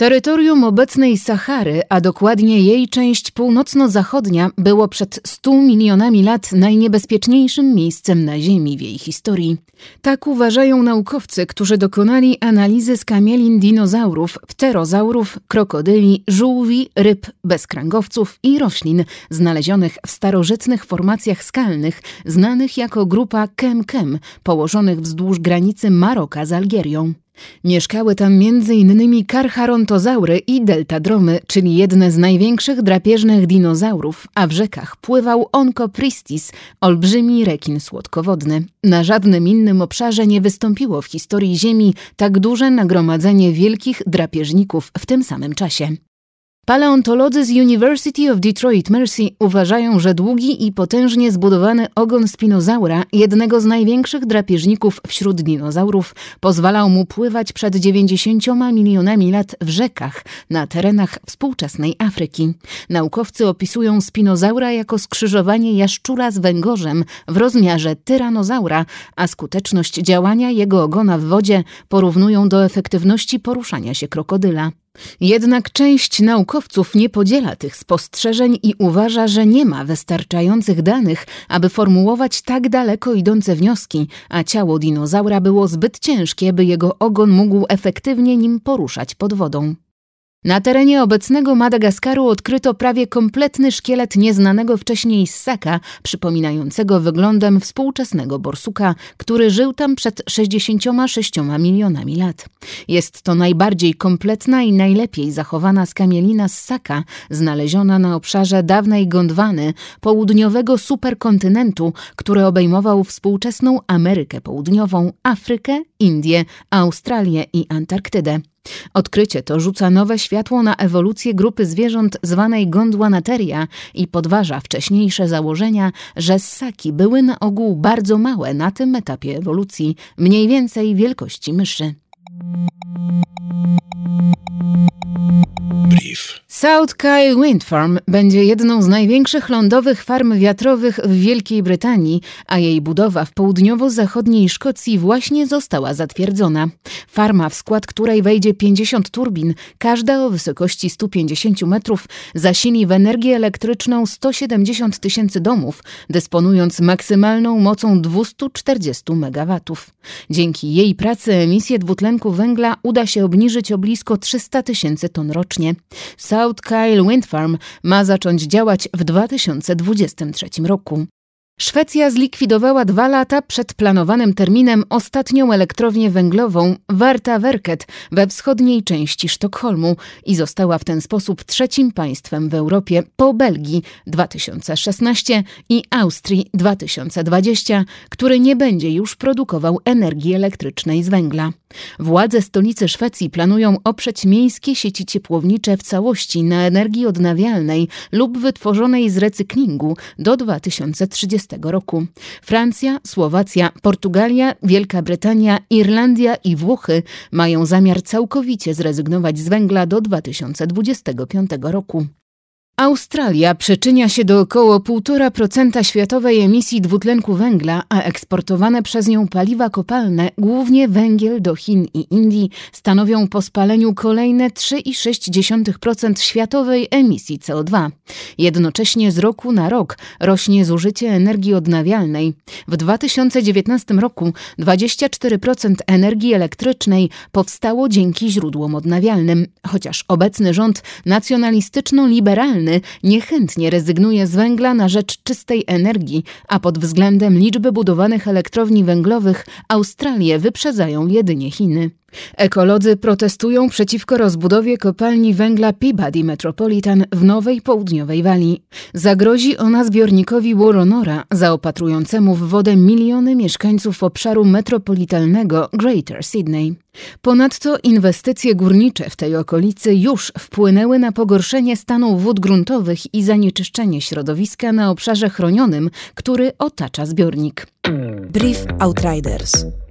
Terytorium obecnej Sahary, a dokładnie jej część północno-zachodnia, było przed 100 milionami lat najniebezpieczniejszym miejscem na Ziemi w jej historii. Tak uważają naukowcy, którzy dokonali analizy skamielin dinozaurów, pterozaurów, krokodyli, żółwi, ryb, bezkręgowców i roślin znalezionych w starożytnych formacjach skalnych, znanych jako grupa Kem-Kem, położonych wzdłuż granicy Maroka z Algierią. Mieszkały tam m.in. karcharontozaury i deltadromy, czyli jedne z największych drapieżnych dinozaurów, a w rzekach pływał Oncopristis, olbrzymi rekin słodkowodny. Na żadnym innym obszarze nie wystąpiło w historii Ziemi tak duże nagromadzenie wielkich drapieżników w tym samym czasie. Paleontolodzy z University of Detroit Mercy uważają, że długi i potężnie zbudowany ogon spinozaura, jednego z największych drapieżników wśród dinozaurów, pozwalał mu pływać przed 90 milionami lat w rzekach na terenach współczesnej Afryki. Naukowcy opisują spinozaura jako skrzyżowanie jaszczura z węgorzem w rozmiarze tyranozaura, a skuteczność działania jego ogona w wodzie porównują do efektywności poruszania się krokodyla. Jednak część naukowców nie podziela tych spostrzeżeń i uważa, że nie ma wystarczających danych, aby formułować tak daleko idące wnioski, a ciało dinozaura było zbyt ciężkie, by jego ogon mógł efektywnie nim poruszać pod wodą. Na terenie obecnego Madagaskaru odkryto prawie kompletny szkielet nieznanego wcześniej ssaka, przypominającego wyglądem współczesnego borsuka, który żył tam przed 66 milionami lat. Jest to najbardziej kompletna i najlepiej zachowana skamielina ssaka, znaleziona na obszarze dawnej Gondwany, południowego superkontynentu, który obejmował współczesną Amerykę Południową, Afrykę, Indię, Australię i Antarktydę. Odkrycie to rzuca nowe światło na ewolucję grupy zwierząt zwanej Gondwanateria i podważa wcześniejsze założenia, że ssaki były na ogół bardzo małe na tym etapie ewolucji, mniej więcej wielkości myszy. South Kyle Wind Farm będzie jedną z największych lądowych farm wiatrowych w Wielkiej Brytanii, a jej budowa w południowo-zachodniej Szkocji właśnie została zatwierdzona. Farma, w skład której wejdzie 50 turbin, każda o wysokości 150 metrów, zasili w energię elektryczną 170 tysięcy domów, dysponując maksymalną mocą 240 MW. Dzięki jej pracy emisję dwutlenku węgla uda się obniżyć o blisko 300 tysięcy ton rocznie. South Kyle Wind Farm ma zacząć działać w 2023 roku. Szwecja zlikwidowała dwa lata przed planowanym terminem ostatnią elektrownię węglową Warta Werket we wschodniej części Sztokholmu i została w ten sposób trzecim państwem w Europie po Belgii 2016 i Austrii 2020, który nie będzie już produkował energii elektrycznej z węgla. Władze stolicy Szwecji planują oprzeć miejskie sieci ciepłownicze w całości na energii odnawialnej lub wytworzonej z recyklingu do 2030 roku. Francja, Słowacja, Portugalia, Wielka Brytania, Irlandia i Włochy mają zamiar całkowicie zrezygnować z węgla do 2025 roku. Australia przyczynia się do około 1,5% światowej emisji dwutlenku węgla, a eksportowane przez nią paliwa kopalne, głównie węgiel do Chin i Indii, stanowią po spaleniu kolejne 3,6% światowej emisji CO2. Jednocześnie z roku na rok rośnie zużycie energii odnawialnej. W 2019 roku 24% energii elektrycznej powstało dzięki źródłom odnawialnym, chociaż obecny rząd nacjonalistyczno-liberalny niechętnie rezygnuje z węgla na rzecz czystej energii, a pod względem liczby budowanych elektrowni węglowych Australię wyprzedzają jedynie Chiny. Ekolodzy protestują przeciwko rozbudowie kopalni węgla Peabody Metropolitan w Nowej Południowej Walii. Zagrozi ona zbiornikowi Woronora, zaopatrującemu w wodę miliony mieszkańców obszaru metropolitalnego Greater Sydney. Ponadto inwestycje górnicze w tej okolicy już wpłynęły na pogorszenie stanu wód gruntowych i zanieczyszczenie środowiska na obszarze chronionym, który otacza zbiornik. Brief Outriders.